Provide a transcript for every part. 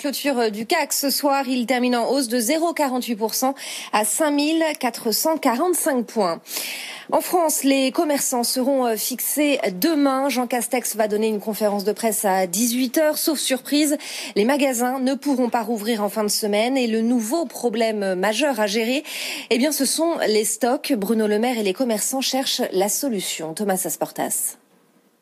Clôture du CAC ce soir, il termine en hausse de 0,48% à 5445 points. En France, les commerçants seront euh, fixés demain. Jean Castex va donner une conférence de presse à 18h. Sauf surprise, les magasins ne pourront pas rouvrir en fin de semaine. Et le nouveau problème majeur à gérer, eh bien, ce sont les stocks. Bruno Le Maire et les commerçants cherchent la solution. Thomas Asportas.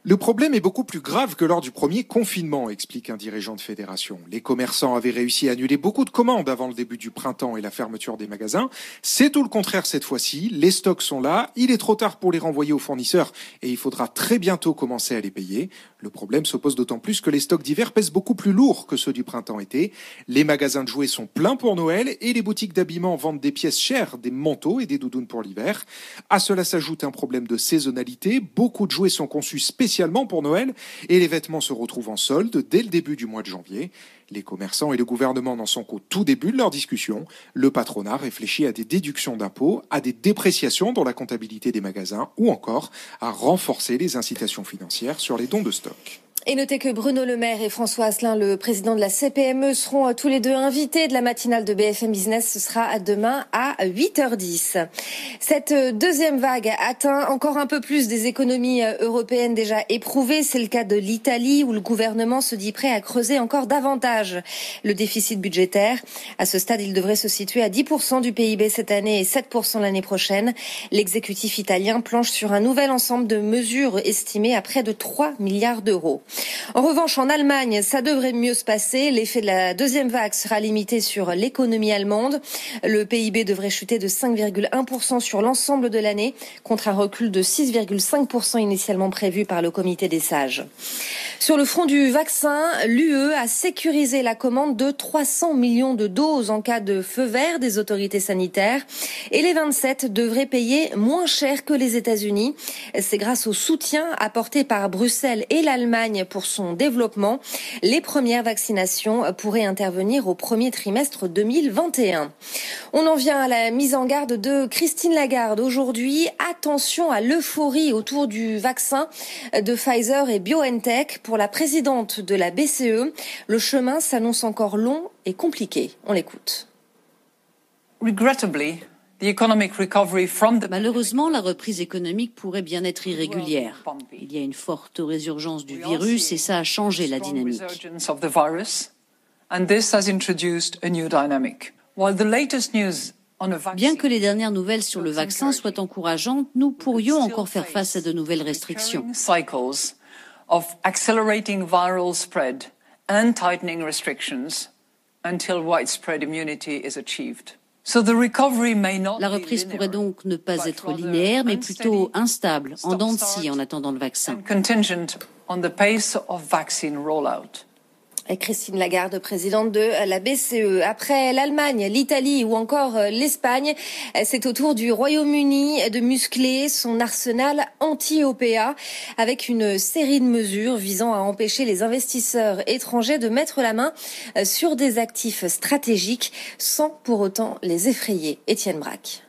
Le problème est beaucoup plus grave que lors du premier confinement, explique un dirigeant de fédération. Les commerçants avaient réussi à annuler beaucoup de commandes avant le début du printemps et la fermeture des magasins. C'est tout le contraire cette fois-ci. Les stocks sont là, il est trop tard pour les renvoyer aux fournisseurs et il faudra très bientôt commencer à les payer. Le problème s'oppose d'autant plus que les stocks d'hiver pèsent beaucoup plus lourd que ceux du printemps-été. Les magasins de jouets sont pleins pour Noël et les boutiques d'habillement vendent des pièces chères, des manteaux et des doudounes pour l'hiver. À cela s'ajoute un problème de saisonnalité. Beaucoup de jouets sont conçus spécialement pour Noël et les vêtements se retrouvent en solde dès le début du mois de janvier. Les commerçants et le gouvernement n'en sont qu'au tout début de leur discussion. Le patronat réfléchit à des déductions d'impôts, à des dépréciations dans la comptabilité des magasins ou encore à renforcer les incitations financières sur les dons de stock. Et notez que Bruno Le Maire et François Asselin, le président de la CPME, seront euh, tous les deux invités de la matinale de BFM Business. Ce sera demain à 8h10. Cette euh, deuxième vague atteint encore un peu plus des économies euh, européennes déjà éprouvées. C'est le cas de l'Italie où le gouvernement se dit prêt à creuser encore davantage le déficit budgétaire. À ce stade, il devrait se situer à 10% du PIB cette année et 7% l'année prochaine. L'exécutif italien planche sur un nouvel ensemble de mesures estimées à près de 3 milliards d'euros. En revanche, en Allemagne, ça devrait mieux se passer. L'effet de la deuxième vague sera limité sur l'économie allemande. Le PIB devrait chuter de 5,1% sur l'ensemble de l'année, contre un recul de 6,5% initialement prévu par le comité des sages. Sur le front du vaccin, l'UE a sécurisé la commande de 300 millions de doses en cas de feu vert des autorités sanitaires et les 27 devraient payer moins cher que les États-Unis. C'est grâce au soutien apporté par Bruxelles et l'Allemagne pour son développement. Les premières vaccinations pourraient intervenir au premier trimestre 2021. On en vient à la mise en garde de Christine Lagarde. Aujourd'hui, attention à l'euphorie autour du vaccin de Pfizer et BioNTech. Pour la présidente de la BCE, le chemin s'annonce encore long et compliqué. On l'écoute. Regrettably, Malheureusement, la reprise économique pourrait bien être irrégulière. Il y a une forte résurgence du virus et ça a changé la dynamique. Bien que les dernières nouvelles sur le vaccin soient encourageantes, nous pourrions encore faire face à de nouvelles restrictions. until widespread immunity is achieved. La reprise pourrait donc ne pas être linéaire, mais plutôt instable, en dents de scie en attendant le vaccin. Christine Lagarde, présidente de la BCE. Après l'Allemagne, l'Italie ou encore euh, l'Espagne, euh, c'est au tour du Royaume-Uni de muscler son arsenal anti-OPA avec une série de mesures visant à empêcher les investisseurs étrangers de mettre la main euh, sur des actifs stratégiques sans pour autant les effrayer. Étienne Braque.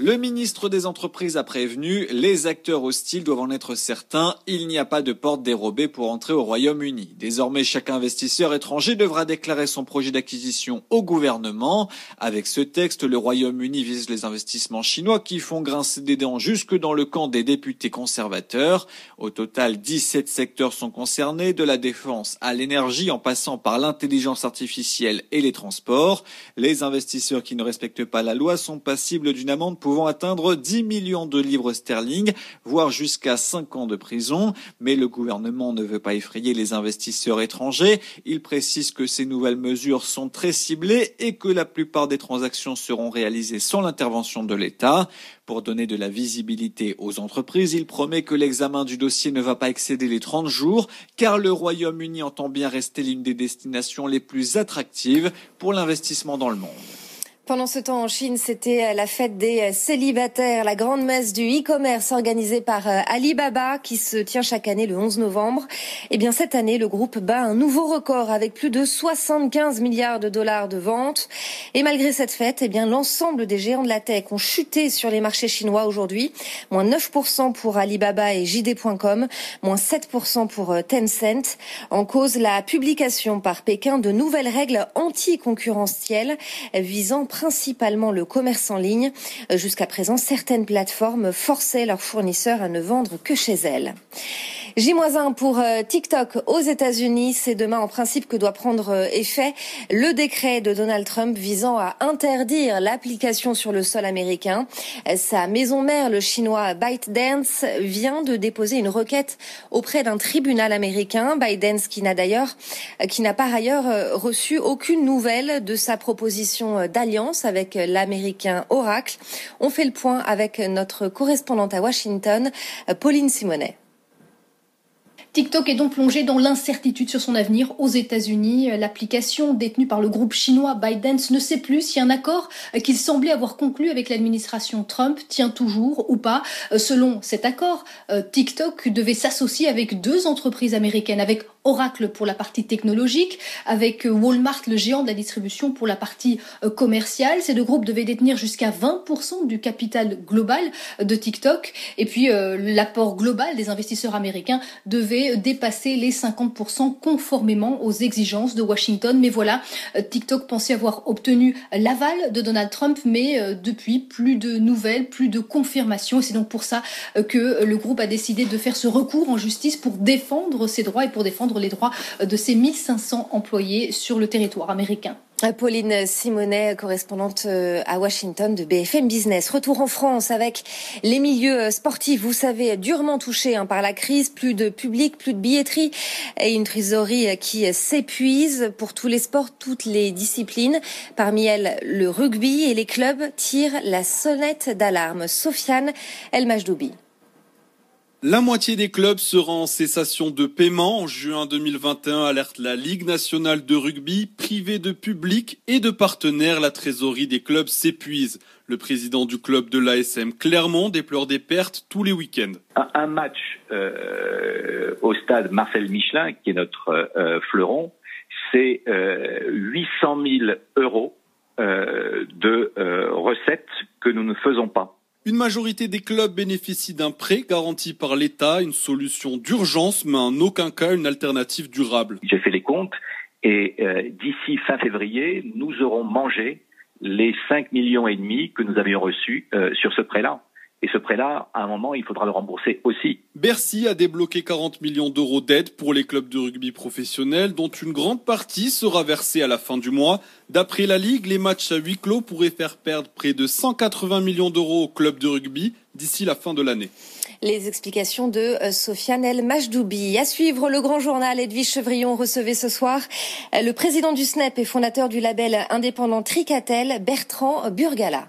Le ministre des Entreprises a prévenu, les acteurs hostiles doivent en être certains, il n'y a pas de porte dérobée pour entrer au Royaume-Uni. Désormais, chaque investisseur étranger devra déclarer son projet d'acquisition au gouvernement. Avec ce texte, le Royaume-Uni vise les investissements chinois qui font grincer des dents jusque dans le camp des députés conservateurs. Au total, 17 secteurs sont concernés, de la défense à l'énergie en passant par l'intelligence artificielle et les transports. Les investisseurs qui ne respectent pas la loi sont passibles d'une amende pour pouvant atteindre 10 millions de livres sterling, voire jusqu'à 5 ans de prison. Mais le gouvernement ne veut pas effrayer les investisseurs étrangers. Il précise que ces nouvelles mesures sont très ciblées et que la plupart des transactions seront réalisées sans l'intervention de l'État. Pour donner de la visibilité aux entreprises, il promet que l'examen du dossier ne va pas excéder les 30 jours, car le Royaume-Uni entend bien rester l'une des destinations les plus attractives pour l'investissement dans le monde. Pendant ce temps en Chine, c'était la fête des célibataires, la grande messe du e-commerce organisée par euh, Alibaba qui se tient chaque année le 11 novembre. Et eh bien cette année, le groupe bat un nouveau record avec plus de 75 milliards de dollars de ventes. Et malgré cette fête, eh bien l'ensemble des géants de la tech ont chuté sur les marchés chinois aujourd'hui. Moins 9% pour Alibaba et JD.com, moins 7% pour euh, Tencent. En cause, la publication par Pékin de nouvelles règles anticoncurrentielles visant principalement le commerce en ligne. Euh, jusqu'à présent, certaines plateformes forçaient leurs fournisseurs à ne vendre que chez elles. J-1 pour euh, TikTok aux États-Unis. C'est demain en principe que doit prendre euh, effet le décret de Donald Trump visant à interdire l'application sur le sol américain. Sa maison mère, le chinois ByteDance, vient de déposer une requête auprès d'un tribunal américain. ByteDance qui n'a d'ailleurs, qui n'a par ailleurs reçu aucune nouvelle de sa proposition d'alliance avec l'américain Oracle. On fait le point avec notre correspondante à Washington, Pauline Simonet. TikTok est donc plongé dans l'incertitude sur son avenir aux États-Unis. L'application détenue par le groupe chinois ByteDance ne sait plus si un accord qu'il semblait avoir conclu avec l'administration Trump tient toujours ou pas. Selon cet accord, euh, TikTok devait s'associer avec deux entreprises américaines, avec Oracle pour la partie technologique, avec euh, Walmart, le géant de la distribution, pour la partie euh, commerciale. Ces deux groupes devaient détenir jusqu'à 20% du capital global de TikTok. Et puis l'apport global des investisseurs américains devait dépasser les 50% conformément aux exigences de Washington. Mais voilà, euh, TikTok pensait avoir obtenu l'aval de Donald Trump, mais euh, depuis, plus de nouvelles, plus de confirmations. C'est donc pour ça euh, que le groupe a décidé de faire ce recours en justice pour défendre ses droits et pour défendre les droits de ses 1500 employés sur le territoire américain. Pauline Simonet, correspondante euh, à Washington de BFM Business. Retour en France avec les milieux euh, sportifs, vous savez, durement touchés hein, par la crise, plus de public, plus de billetterie et une trésorerie euh, qui s'épuise pour tous les sports, toutes les disciplines. Parmi elles, le rugby et les clubs tirent la sonnette d'alarme. Sofiane El Majdoubi. La moitié des clubs sera en cessation de paiement. En juin 2021, alerte la Ligue nationale de rugby, privée de public et de partenaires, la trésorerie des clubs s'épuise. Le président du club de l'ASM Clermont déplore des pertes tous les week-ends. Un, match euh, au stade Marcel Michelin, qui est notre euh, fleuron, c'est 800 euh, 000 euros de recettes que nous ne faisons pas. Une majorité des clubs bénéficient d'un prêt garanti par l'État, une solution d'urgence, mais en aucun cas une alternative durable. J'ai fait les comptes et euh, d'ici fin février, nous aurons mangé les 5 millions et demi que nous avions reçus euh, sur ce prêt-là. Et ce prêt-là, à un moment, il faudra le rembourser aussi. Bercy a débloqué 40 millions d'euros d'aide pour les clubs de rugby professionnels, dont une grande partie sera versée à la fin du mois. D'après la Ligue, les matchs à huis clos pourraient faire perdre près de 180 millions d'euros aux clubs de rugby d'ici la fin de l'année. Les explications de euh, Sofiane El Majdoubi. À suivre le grand journal, Edwige Chevrillon recevait ce soir euh, le président du SNEP et fondateur du label indépendant Tricatel, Bertrand Burgala.